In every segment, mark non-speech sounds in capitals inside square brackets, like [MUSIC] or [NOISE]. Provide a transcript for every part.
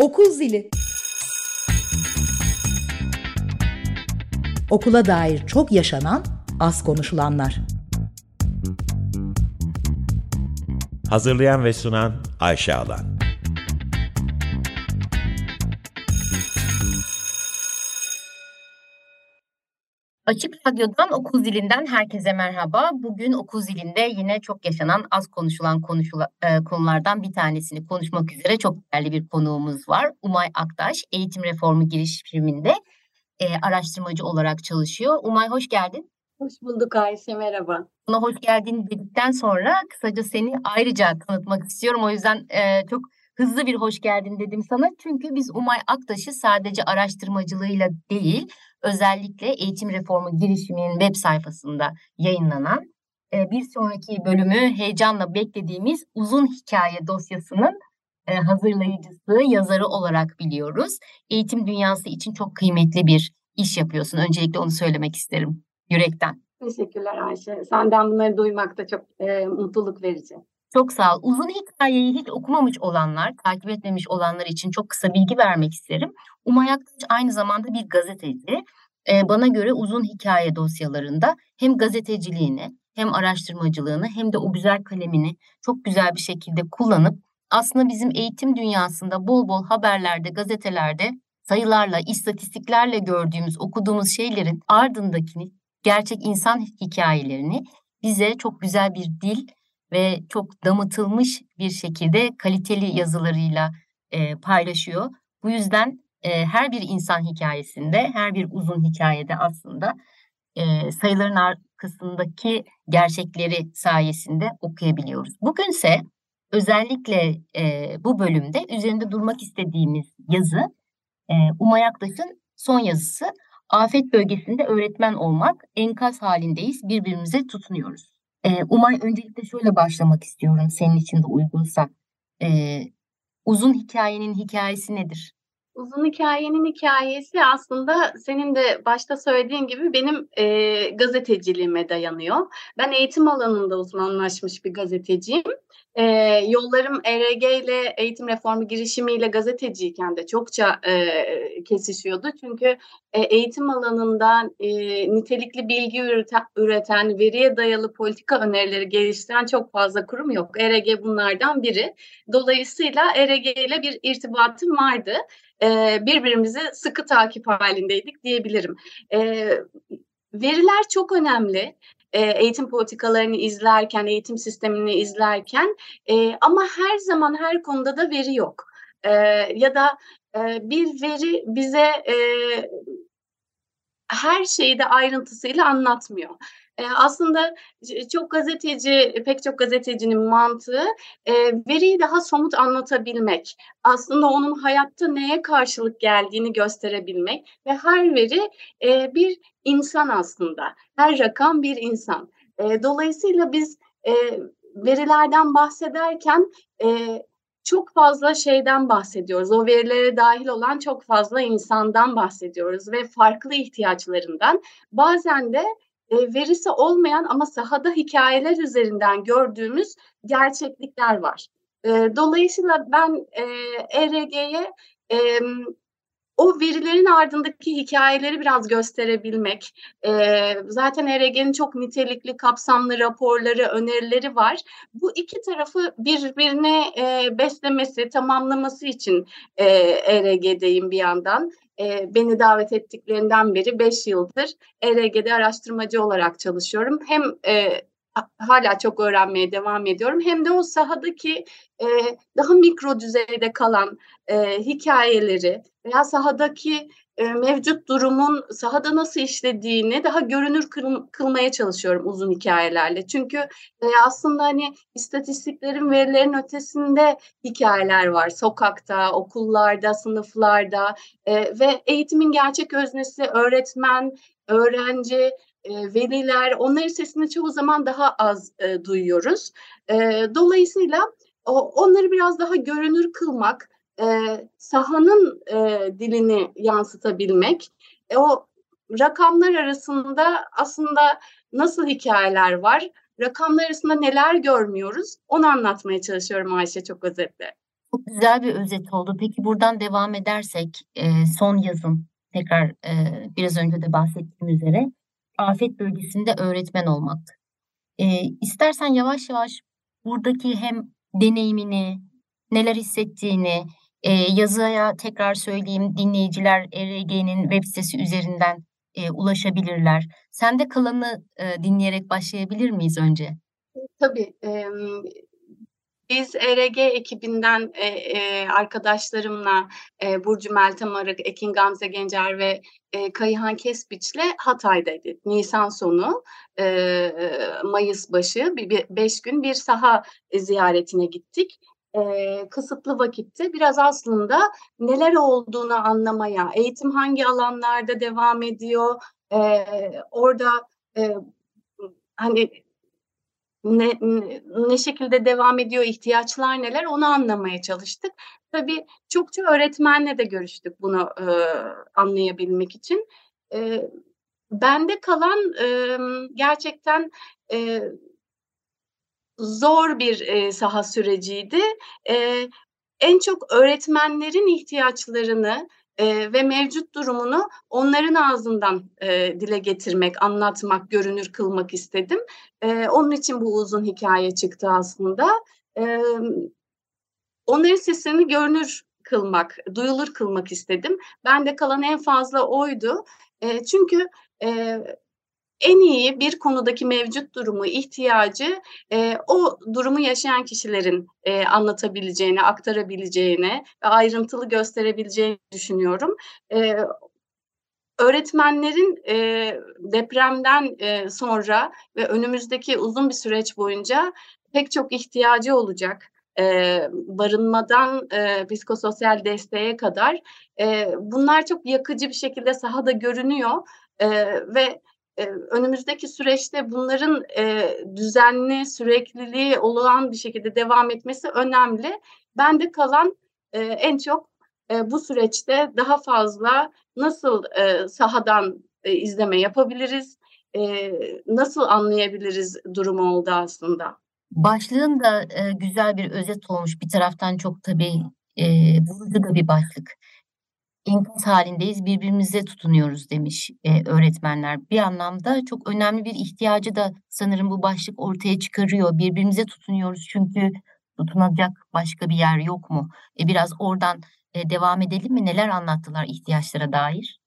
Okul zili. Okula dair çok yaşanan, az konuşulanlar. Hazırlayan ve sunan Ayşe Alan. Açık Radyo'dan Okul Zilinden herkese merhaba. Bugün Okul Zilinde yine çok yaşanan, az konuşulan konuşula, e, konulardan bir tanesini konuşmak üzere çok değerli bir konuğumuz var. Umay Aktaş, Eğitim Reformu girişiminde e, araştırmacı olarak çalışıyor. Umay hoş geldin. Hoş bulduk Ayşe, merhaba. Buna hoş geldin dedikten sonra kısaca seni ayrıca tanıtmak istiyorum. O yüzden e, çok hızlı bir hoş geldin dedim sana. Çünkü biz Umay Aktaş'ı sadece araştırmacılığıyla değil, özellikle eğitim reformu girişiminin web sayfasında yayınlanan e, bir sonraki bölümü heyecanla beklediğimiz uzun hikaye dosyasının e, hazırlayıcısı, yazarı olarak biliyoruz. Eğitim dünyası için çok kıymetli bir iş yapıyorsun. Öncelikle onu söylemek isterim yürekten. Teşekkürler Ayşe. Senden bunları duymak da çok e, mutluluk verici. Çok sağ ol. Uzun hikayeyi hiç okumamış olanlar, takip etmemiş olanlar için çok kısa bilgi vermek isterim. Umay Aktaş aynı zamanda bir gazeteci. Ee, bana göre uzun hikaye dosyalarında hem gazeteciliğini, hem araştırmacılığını, hem de o güzel kalemini çok güzel bir şekilde kullanıp aslında bizim eğitim dünyasında bol bol haberlerde, gazetelerde sayılarla, istatistiklerle gördüğümüz, okuduğumuz şeylerin ardındaki gerçek insan hikayelerini bize çok güzel bir dil ve çok damıtılmış bir şekilde kaliteli yazılarıyla e, paylaşıyor. Bu yüzden e, her bir insan hikayesinde, her bir uzun hikayede aslında e, sayıların arkasındaki gerçekleri sayesinde okuyabiliyoruz. Bugünse özellikle e, bu bölümde üzerinde durmak istediğimiz yazı e, Umay Aktaş'ın son yazısı. Afet bölgesinde öğretmen olmak, enkaz halindeyiz, birbirimize tutunuyoruz. E, Umay öncelikle şöyle başlamak istiyorum senin için de uygunsa. E, uzun hikayenin hikayesi nedir? Uzun hikayenin hikayesi aslında senin de başta söylediğin gibi benim e, gazeteciliğime dayanıyor. Ben eğitim alanında uzmanlaşmış bir gazeteciyim. E, yollarım ERG ile eğitim reformu girişimiyle gazeteciyken de çokça e, kesişiyordu. Çünkü e, eğitim alanında e, nitelikli bilgi üreten, üreten, veriye dayalı politika önerileri geliştiren çok fazla kurum yok. ERG bunlardan biri. Dolayısıyla ERG ile bir irtibatım vardı. Birbirimizi sıkı takip halindeydik diyebilirim. Veriler çok önemli eğitim politikalarını izlerken, eğitim sistemini izlerken ama her zaman her konuda da veri yok. Ya da bir veri bize her şeyi de ayrıntısıyla anlatmıyor. E, aslında çok gazeteci, pek çok gazetecinin mantığı e, veriyi daha somut anlatabilmek. Aslında onun hayatta neye karşılık geldiğini gösterebilmek ve her veri e, bir insan aslında. Her rakam bir insan. E, dolayısıyla biz e, verilerden bahsederken e, çok fazla şeyden bahsediyoruz. O verilere dahil olan çok fazla insandan bahsediyoruz ve farklı ihtiyaçlarından. Bazen de e, verisi olmayan ama sahada hikayeler üzerinden gördüğümüz gerçeklikler var. E, dolayısıyla ben e, ERG'ye e, o verilerin ardındaki hikayeleri biraz gösterebilmek. E, zaten ERG'nin çok nitelikli, kapsamlı raporları, önerileri var. Bu iki tarafı birbirine e, beslemesi, tamamlaması için e, ERG'deyim bir yandan. E, beni davet ettiklerinden beri 5 yıldır ERG'de araştırmacı olarak çalışıyorum. Hem e, hala çok öğrenmeye devam ediyorum. Hem de o sahadaki e, daha mikro düzeyde kalan e, hikayeleri veya sahadaki e, mevcut durumun sahada nasıl işlediğini daha görünür kıl, kılmaya çalışıyorum uzun hikayelerle. Çünkü e, aslında hani istatistiklerin, verilerin ötesinde hikayeler var. Sokakta, okullarda, sınıflarda e, ve eğitimin gerçek öznesi öğretmen, öğrenci, veliler, onların sesini çoğu zaman daha az e, duyuyoruz. E, dolayısıyla o, onları biraz daha görünür kılmak, e, sahanın e, dilini yansıtabilmek, e, o rakamlar arasında aslında nasıl hikayeler var, rakamlar arasında neler görmüyoruz, onu anlatmaya çalışıyorum Ayşe çok özetle. Çok güzel bir özet oldu. Peki buradan devam edersek e, son yazın tekrar e, biraz önce de bahsettiğim üzere afet bölgesinde öğretmen olmak. E, istersen yavaş yavaş buradaki hem deneyimini, neler hissettiğini, e, yazıya tekrar söyleyeyim dinleyiciler ERG'nin web sitesi üzerinden e, ulaşabilirler. Sende kalanı e, dinleyerek başlayabilir miyiz önce? Tabii. E, biz ERG ekibinden e, e, arkadaşlarımla e, Burcu Meltem Arık, Ekin Gamze Gencer ve e, Kayıhan Kespiç'le Hatay'daydık. Nisan sonu, e, Mayıs başı bir, bir, beş gün bir saha ziyaretine gittik. E, kısıtlı vakitte biraz aslında neler olduğunu anlamaya, eğitim hangi alanlarda devam ediyor, e, orada e, hani ne, ne şekilde devam ediyor, ihtiyaçlar neler onu anlamaya çalıştık. Tabii çokça öğretmenle de görüştük bunu e, anlayabilmek için. E, bende kalan e, gerçekten e, zor bir e, saha süreciydi. E, en çok öğretmenlerin ihtiyaçlarını e, ve mevcut durumunu onların ağzından e, dile getirmek, anlatmak, görünür kılmak istedim. E, onun için bu uzun hikaye çıktı aslında. E, onların sesini görünür kılmak, duyulur kılmak istedim. Ben de kalan en fazla oydu. E, çünkü e, en iyi bir konudaki mevcut durumu, ihtiyacı e, o durumu yaşayan kişilerin e, anlatabileceğini, aktarabileceğini ve ayrıntılı gösterebileceğini düşünüyorum. E, öğretmenlerin e, depremden e, sonra ve önümüzdeki uzun bir süreç boyunca pek çok ihtiyacı olacak. E, barınmadan e, psikososyal desteğe kadar e, bunlar çok yakıcı bir şekilde sahada görünüyor e, ve önümüzdeki süreçte bunların düzenli, sürekliliği olan bir şekilde devam etmesi önemli. Ben de kalan en çok bu süreçte daha fazla nasıl sahadan izleme yapabiliriz, nasıl anlayabiliriz durumu oldu aslında. Başlığın da güzel bir özet olmuş. Bir taraftan çok tabii e, vurucu da bir başlık enkaz halindeyiz, birbirimize tutunuyoruz demiş e, öğretmenler. Bir anlamda çok önemli bir ihtiyacı da sanırım bu başlık ortaya çıkarıyor. Birbirimize tutunuyoruz çünkü tutunacak başka bir yer yok mu? E, biraz oradan e, devam edelim mi? Neler anlattılar ihtiyaçlara dair?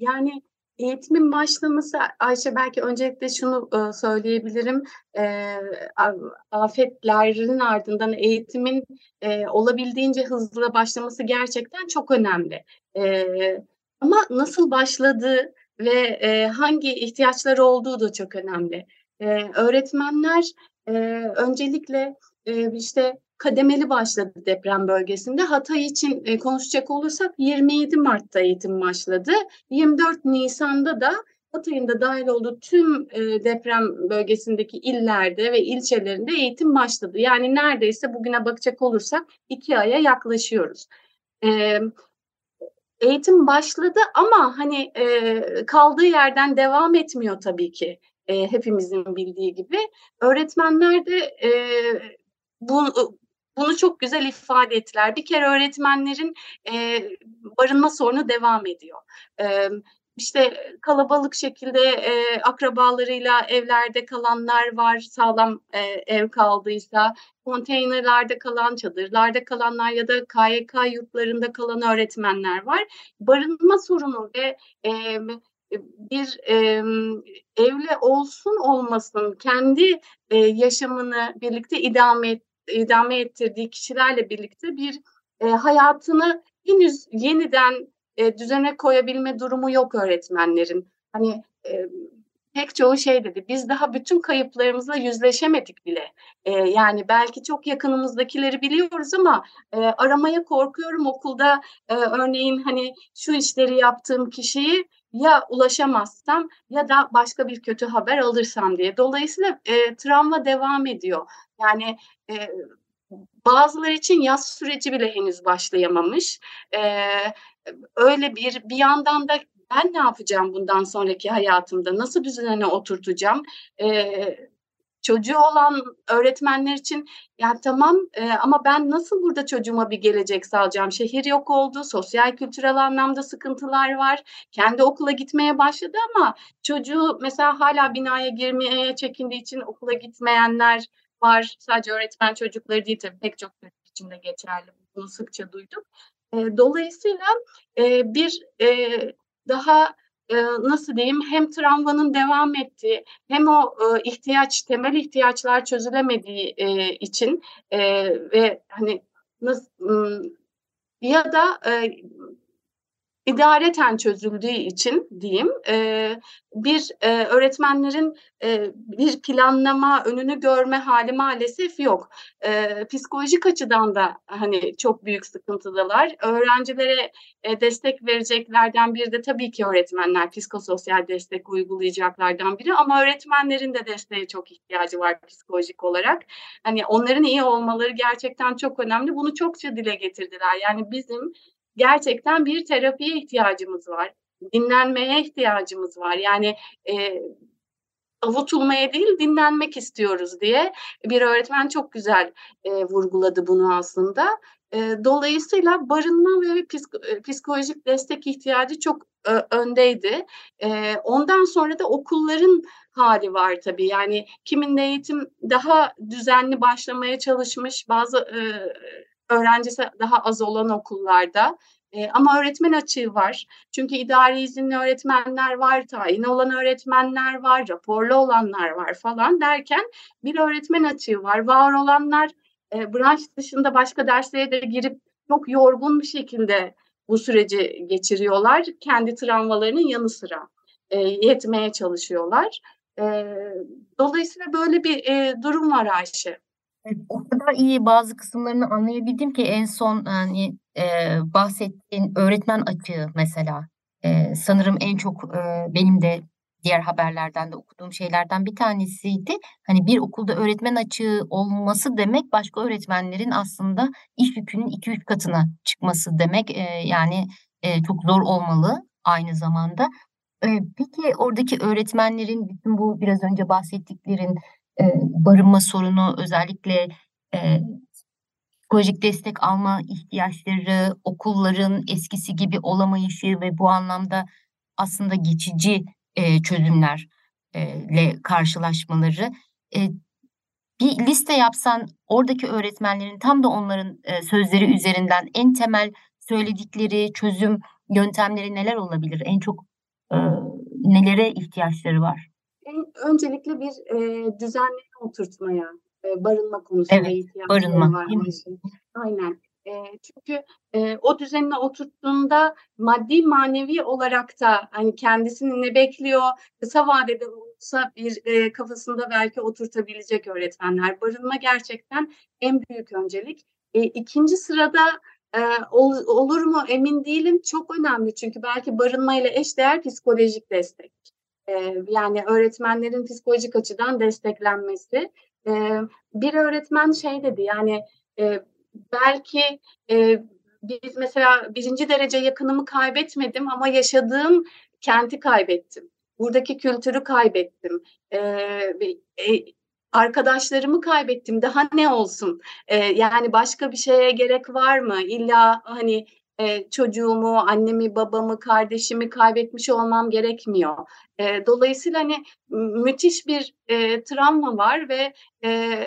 Yani Eğitimin başlaması Ayşe belki öncelikle şunu e, söyleyebilirim. E, afetlerin ardından eğitimin e, olabildiğince hızlı başlaması gerçekten çok önemli. E, ama nasıl başladığı ve e, hangi ihtiyaçları olduğu da çok önemli. E, öğretmenler e, öncelikle e, işte kademeli başladı deprem bölgesinde. Hatay için e, konuşacak olursak 27 Mart'ta eğitim başladı. 24 Nisan'da da Hatay'ın da dahil olduğu tüm e, deprem bölgesindeki illerde ve ilçelerinde eğitim başladı. Yani neredeyse bugüne bakacak olursak iki aya yaklaşıyoruz. E, eğitim başladı ama hani kaldığı yerden devam etmiyor tabii ki. Hepimizin bildiği gibi. Öğretmenler de bu, bunu çok güzel ifade ettiler. Bir kere öğretmenlerin e, barınma sorunu devam ediyor. E, işte kalabalık şekilde e, akrabalarıyla evlerde kalanlar var, sağlam e, ev kaldıysa, konteynerlerde kalan, çadırlarda kalanlar ya da KYK yurtlarında kalan öğretmenler var. Barınma sorunu ve e, bir e, evli olsun olmasın kendi e, yaşamını birlikte idame et, idame ettirdiği kişilerle birlikte bir e, hayatını henüz yeniden e, düzene koyabilme durumu yok öğretmenlerin. Hani e, pek çoğu şey dedi. Biz daha bütün kayıplarımızla yüzleşemedik bile. E, yani belki çok yakınımızdakileri biliyoruz ama e, aramaya korkuyorum okulda e, örneğin hani şu işleri yaptığım kişiyi ya ulaşamazsam ya da başka bir kötü haber alırsam diye. Dolayısıyla e, travma devam ediyor. Yani e, bazıları için yaz süreci bile henüz başlayamamış. E, öyle bir bir yandan da ben ne yapacağım bundan sonraki hayatımda? Nasıl düzenine oturtacağım? E, çocuğu olan öğretmenler için ya tamam e, ama ben nasıl burada çocuğuma bir gelecek sağlayacağım? Şehir yok oldu, sosyal kültürel anlamda sıkıntılar var. Kendi okula gitmeye başladı ama çocuğu mesela hala binaya girmeye çekindiği için okula gitmeyenler var. Sadece öğretmen çocukları değil tabii pek çok çocuk için de geçerli. Bunu sıkça duyduk. E, dolayısıyla e, bir e, daha nasıl diyeyim? Hem travmanın devam ettiği hem o ihtiyaç temel ihtiyaçlar çözülemediği için ve hani nasıl ya da idareten çözüldüğü için diyeyim e, bir e, öğretmenlerin e, bir planlama önünü görme hali maalesef yok. E, psikolojik açıdan da hani çok büyük sıkıntıdalar. Öğrencilere e, destek vereceklerden biri de tabii ki öğretmenler psikososyal destek uygulayacaklardan biri ama öğretmenlerin de desteğe çok ihtiyacı var psikolojik olarak. Hani onların iyi olmaları gerçekten çok önemli. Bunu çokça dile getirdiler. Yani bizim gerçekten bir terapiye ihtiyacımız var. Dinlenmeye ihtiyacımız var. Yani e, avutulmaya değil dinlenmek istiyoruz diye bir öğretmen çok güzel e, vurguladı bunu aslında. E, dolayısıyla barınma ve e, psikolojik destek ihtiyacı çok e, öndeydi. E, ondan sonra da okulların hali var tabii. Yani kimin eğitim daha düzenli başlamaya çalışmış, bazı öğrencisi daha az olan okullarda. E, ama öğretmen açığı var. Çünkü idari izinli öğretmenler var, tayin olan öğretmenler var, raporlu olanlar var falan derken bir öğretmen açığı var. Var olanlar e, branş dışında başka derslere de girip çok yorgun bir şekilde bu süreci geçiriyorlar. Kendi travmalarının yanı sıra e, yetmeye çalışıyorlar. E, dolayısıyla böyle bir e, durum var Ayşe. O kadar iyi bazı kısımlarını anlayabildim ki en son hani e, bahsettiğin öğretmen açığı mesela e, sanırım en çok e, benim de diğer haberlerden de okuduğum şeylerden bir tanesiydi. Hani bir okulda öğretmen açığı olması demek başka öğretmenlerin aslında iş yükünün 2-3 katına çıkması demek. E, yani e, çok zor olmalı aynı zamanda. E, peki oradaki öğretmenlerin bütün bu biraz önce bahsettiklerin e, barınma sorunu özellikle e, psikolojik destek alma ihtiyaçları, okulların eskisi gibi olamayışı ve bu anlamda aslında geçici e, çözümlerle karşılaşmaları. E, bir liste yapsan oradaki öğretmenlerin tam da onların e, sözleri üzerinden en temel söyledikleri çözüm yöntemleri neler olabilir? En çok e, nelere ihtiyaçları var? Öncelikle bir e, düzenleme oturtmaya, e, barınma konusunda evet, ihtiyaçları barınma, var. Aynen. E, çünkü e, o düzenine oturttuğunda maddi manevi olarak da hani kendisini ne bekliyor, kısa vadede olsa bir e, kafasında belki oturtabilecek öğretmenler. Barınma gerçekten en büyük öncelik. E, ikinci sırada e, ol, olur mu emin değilim. Çok önemli çünkü belki barınmayla eşdeğer psikolojik destek yani öğretmenlerin psikolojik açıdan desteklenmesi. bir öğretmen şey dedi yani belki biz mesela birinci derece yakınımı kaybetmedim ama yaşadığım kenti kaybettim. Buradaki kültürü kaybettim. arkadaşlarımı kaybettim. Daha ne olsun? yani başka bir şeye gerek var mı? İlla hani e, çocuğumu, annemi, babamı, kardeşimi kaybetmiş olmam gerekmiyor. E, dolayısıyla hani müthiş bir e, travma var ve e,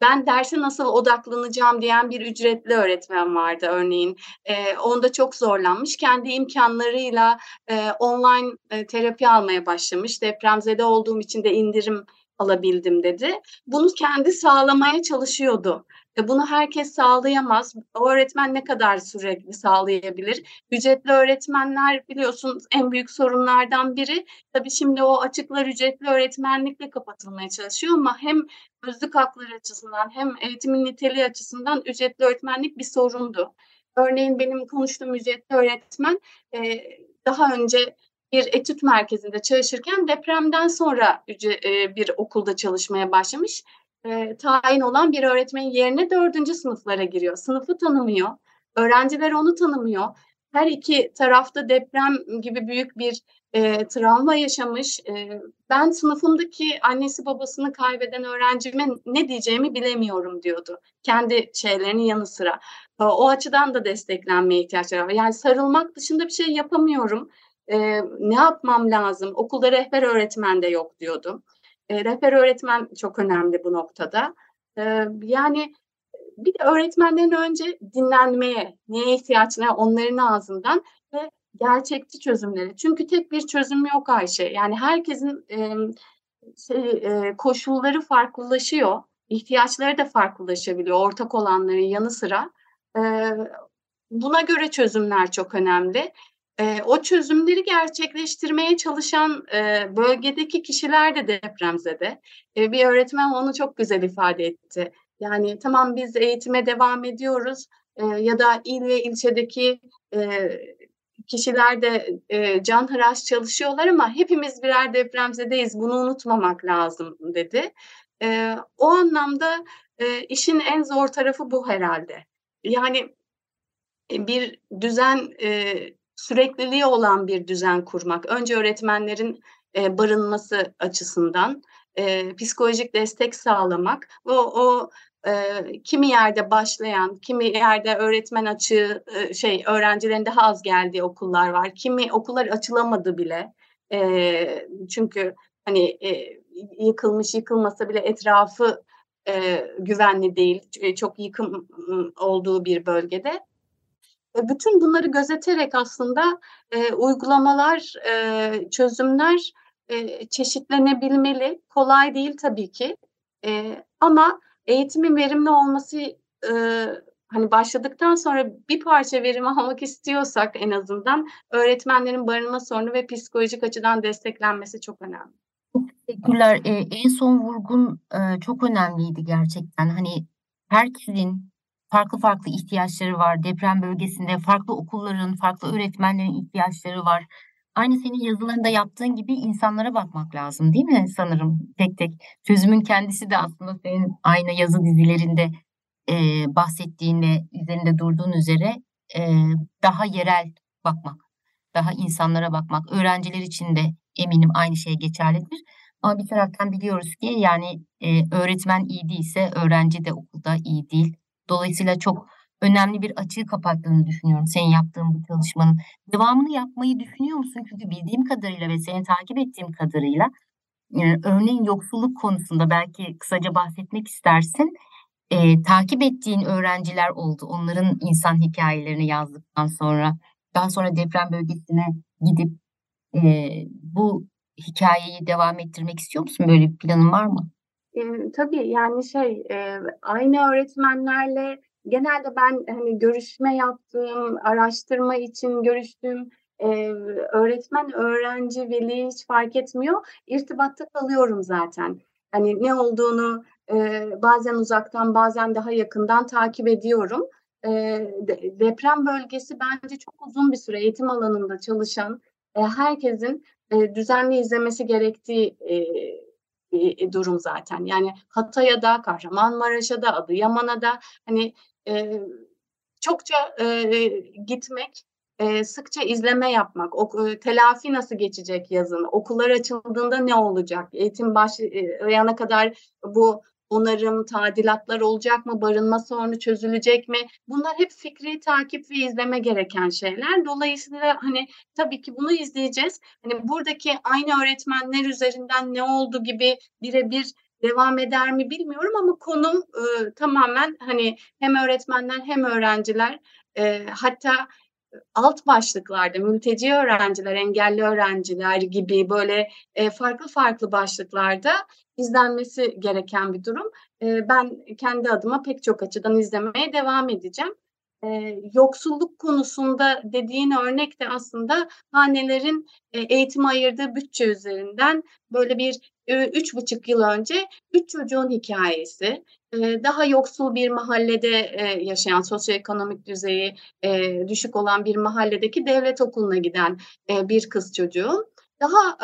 ben derse nasıl odaklanacağım diyen bir ücretli öğretmen vardı örneğin. E, onda çok zorlanmış. Kendi imkanlarıyla e, online e, terapi almaya başlamış. Depremzede olduğum için de indirim alabildim dedi. Bunu kendi sağlamaya çalışıyordu. E bunu herkes sağlayamaz. O öğretmen ne kadar sürekli sağlayabilir? Ücretli öğretmenler biliyorsunuz en büyük sorunlardan biri. Tabii şimdi o açıklar ücretli öğretmenlikle kapatılmaya çalışıyor ama hem özlük hakları açısından hem eğitimin niteliği açısından ücretli öğretmenlik bir sorundu. Örneğin benim konuştuğum ücretli öğretmen e, daha önce bir etüt merkezinde çalışırken depremden sonra e, bir okulda çalışmaya başlamış. E, tayin olan bir öğretmenin yerine dördüncü sınıflara giriyor. Sınıfı tanımıyor, öğrenciler onu tanımıyor. her iki tarafta deprem gibi büyük bir e, travma yaşamış. E, ben sınıfımdaki annesi babasını kaybeden öğrencime ne diyeceğimi bilemiyorum diyordu. Kendi şeylerinin yanı sıra. E, o açıdan da desteklenmeye ihtiyaçları var. Yani sarılmak dışında bir şey yapamıyorum. E, ne yapmam lazım? Okulda rehber öğretmen de yok diyordu. E, rehber öğretmen çok önemli bu noktada. E, yani bir de öğretmenlerin önce dinlenmeye, neye ihtiyaçları onların ağzından ve gerçekçi çözümleri. Çünkü tek bir çözüm yok Ayşe. Yani herkesin e, şey, e, koşulları farklılaşıyor. ihtiyaçları da farklılaşabiliyor ortak olanların yanı sıra. E, buna göre çözümler çok önemli. E, o çözümleri gerçekleştirmeye çalışan e, bölgedeki kişiler de depremzede. E, bir öğretmen onu çok güzel ifade etti. Yani tamam biz eğitime devam ediyoruz e, ya da il ve ilçedeki e, kişiler de e, canhıraş çalışıyorlar ama hepimiz birer depremzedeyiz bunu unutmamak lazım dedi. E, o anlamda e, işin en zor tarafı bu herhalde. Yani bir düzen e, sürekliliği olan bir düzen kurmak. Önce öğretmenlerin e, barınması açısından e, psikolojik destek sağlamak o, o e, kimi yerde başlayan, kimi yerde öğretmen açığı e, şey öğrencilerin daha az geldiği okullar var. Kimi okullar açılamadı bile. E, çünkü hani e, yıkılmış yıkılmasa bile etrafı e, güvenli değil. Çok yıkım olduğu bir bölgede. E, bütün bunları gözeterek aslında e, uygulamalar, e, çözümler e, çeşitlenebilmeli. Kolay değil tabii ki. E, ama eğitimin verimli olması e, hani başladıktan sonra bir parça verim [LAUGHS] almak istiyorsak en azından öğretmenlerin barınma sorunu ve psikolojik açıdan desteklenmesi çok önemli. Teşekkürler. Ee, en son vurgun e, çok önemliydi gerçekten. Hani herkesin farklı farklı ihtiyaçları var. Deprem bölgesinde farklı okulların, farklı öğretmenlerin ihtiyaçları var. Aynı senin yazılarında yaptığın gibi insanlara bakmak lazım değil mi sanırım tek tek. Çözümün kendisi de aslında senin aynı yazı dizilerinde e, bahsettiğin ve üzerinde durduğun üzere e, daha yerel bakmak, daha insanlara bakmak. Öğrenciler için de eminim aynı şey geçerlidir. Ama bir taraftan biliyoruz ki yani e, öğretmen iyi değilse öğrenci de okulda iyi değil. Dolayısıyla çok önemli bir açığı kapattığını düşünüyorum senin yaptığın bu çalışmanın. Devamını yapmayı düşünüyor musun? Çünkü bildiğim kadarıyla ve seni takip ettiğim kadarıyla yani örneğin yoksulluk konusunda belki kısaca bahsetmek istersin. E, takip ettiğin öğrenciler oldu. Onların insan hikayelerini yazdıktan sonra daha sonra deprem bölgesine gidip e, bu hikayeyi devam ettirmek istiyor musun? Böyle bir planın var mı? E, tabii yani şey e, aynı öğretmenlerle genelde ben hani görüşme yaptığım, araştırma için görüştüğüm e, öğretmen, öğrenci, veli hiç fark etmiyor. İrtibatta kalıyorum zaten. Hani ne olduğunu e, bazen uzaktan bazen daha yakından takip ediyorum. E, de, deprem bölgesi bence çok uzun bir süre eğitim alanında çalışan e, herkesin e, düzenli izlemesi gerektiği e, bir durum zaten. Yani Hatay'a da, Kahramanmaraş'a da, Adıyaman'a da hani e, çokça e, gitmek, e, sıkça izleme yapmak, o, e, telafi nasıl geçecek yazın, okullar açıldığında ne olacak, eğitim başlayana kadar bu onarım, tadilatlar olacak mı, barınma sorunu çözülecek mi? Bunlar hep fikri takip ve izleme gereken şeyler. Dolayısıyla hani tabii ki bunu izleyeceğiz. Hani buradaki aynı öğretmenler üzerinden ne oldu gibi birebir devam eder mi bilmiyorum ama konum e, tamamen hani hem öğretmenler hem öğrenciler e, hatta alt başlıklarda mülteci öğrenciler, engelli öğrenciler gibi böyle e, farklı farklı başlıklarda izlenmesi gereken bir durum. E, ben kendi adıma pek çok açıdan izlemeye devam edeceğim. E, yoksulluk konusunda dediğin örnek de aslında hanelerin eğitim ayırdığı bütçe üzerinden böyle bir üç buçuk yıl önce üç çocuğun hikayesi. Daha yoksul bir mahallede yaşayan sosyoekonomik düzeyi düşük olan bir mahalledeki devlet okuluna giden bir kız çocuğun daha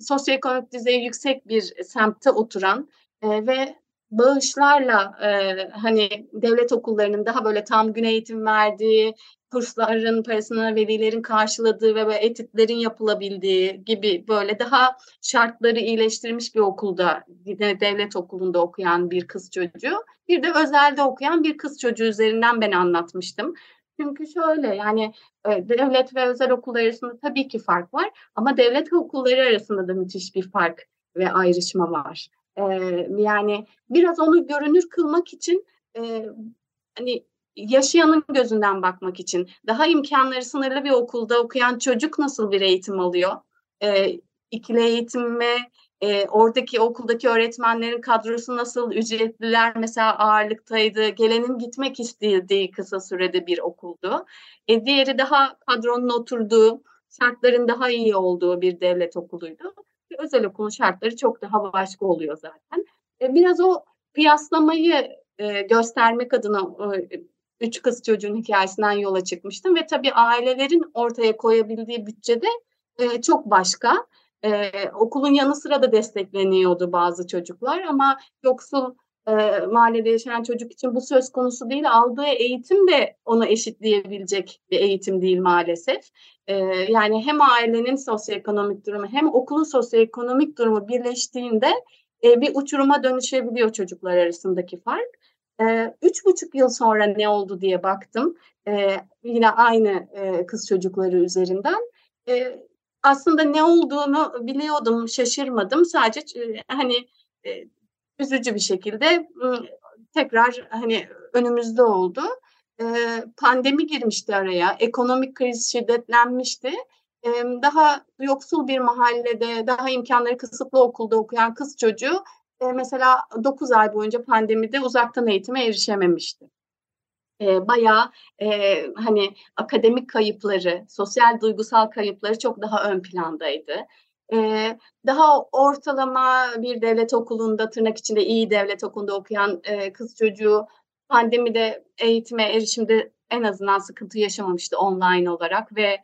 sosyoekonomik düzeyi yüksek bir semtte oturan ve bağışlarla e, hani devlet okullarının daha böyle tam gün eğitim verdiği kursların parasını velilerin karşıladığı ve böyle etütlerin yapılabildiği gibi böyle daha şartları iyileştirilmiş bir okulda, yine devlet okulunda okuyan bir kız çocuğu, bir de özelde okuyan bir kız çocuğu üzerinden ben anlatmıştım. Çünkü şöyle yani e, devlet ve özel okullar arasında tabii ki fark var ama devlet okulları arasında da müthiş bir fark ve ayrışma var. Yani biraz onu görünür kılmak için e, hani yaşayanın gözünden bakmak için daha imkanları sınırlı bir okulda okuyan çocuk nasıl bir eğitim alıyor? E, ikili eğitim e, oradaki okuldaki öğretmenlerin kadrosu nasıl, ücretliler mesela ağırlıktaydı, gelenin gitmek istediği kısa sürede bir okuldu. E, diğeri daha kadronun oturduğu, şartların daha iyi olduğu bir devlet okuluydu. Özel okulun şartları çok daha başka oluyor zaten. E, biraz o kıyaslamayı e, göstermek adına e, üç kız çocuğun hikayesinden yola çıkmıştım ve tabii ailelerin ortaya koyabildiği bütçede çok başka. Okulun yanı sıra da destekleniyordu bazı çocuklar ama yoksul e, mahallede yaşayan çocuk için bu söz konusu değil. Aldığı eğitim de onu eşitleyebilecek bir eğitim değil maalesef. E, yani hem ailenin sosyoekonomik durumu hem okulun sosyoekonomik durumu birleştiğinde e, bir uçuruma dönüşebiliyor çocuklar arasındaki fark. E, üç buçuk yıl sonra ne oldu diye baktım. E, yine aynı e, kız çocukları üzerinden. E, aslında ne olduğunu biliyordum, şaşırmadım. Sadece e, hani e, üzücü bir şekilde tekrar hani önümüzde oldu. Pandemi girmişti araya, ekonomik kriz şiddetlenmişti. Daha yoksul bir mahallede, daha imkanları kısıtlı okulda okuyan kız çocuğu mesela 9 ay boyunca pandemide uzaktan eğitime erişememişti e, bayağı e, hani akademik kayıpları, sosyal duygusal kayıpları çok daha ön plandaydı. Daha ortalama bir devlet okulunda tırnak içinde iyi devlet okulunda okuyan kız çocuğu pandemide eğitime erişimde en azından sıkıntı yaşamamıştı online olarak ve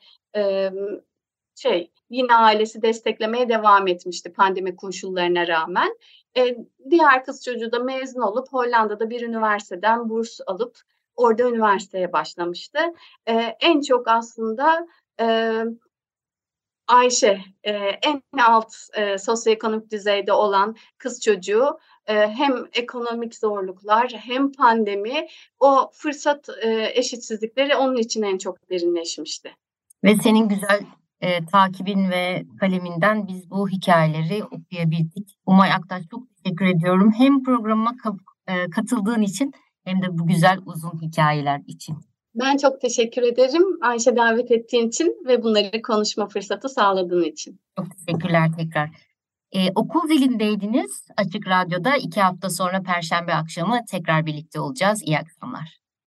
şey yine ailesi desteklemeye devam etmişti pandemi koşullarına rağmen. E, diğer kız çocuğu da mezun olup Hollanda'da bir üniversiteden burs alıp orada üniversiteye başlamıştı. E, en çok aslında e, Ayşe e, en alt e, sosyoekonomik düzeyde olan kız çocuğu e, hem ekonomik zorluklar hem pandemi o fırsat e, eşitsizlikleri onun için en çok derinleşmişti. Ve senin güzel e, takibin ve kaleminden biz bu hikayeleri okuyabildik. Umay Aktaş çok teşekkür ediyorum. Hem programa katıldığın için hem de bu güzel uzun hikayeler için. Ben çok teşekkür ederim Ayşe davet ettiğin için ve bunları konuşma fırsatı sağladığın için. Çok teşekkürler tekrar. Ee, okul zilindeydiniz. Açık Radyo'da iki hafta sonra Perşembe akşamı tekrar birlikte olacağız. İyi akşamlar.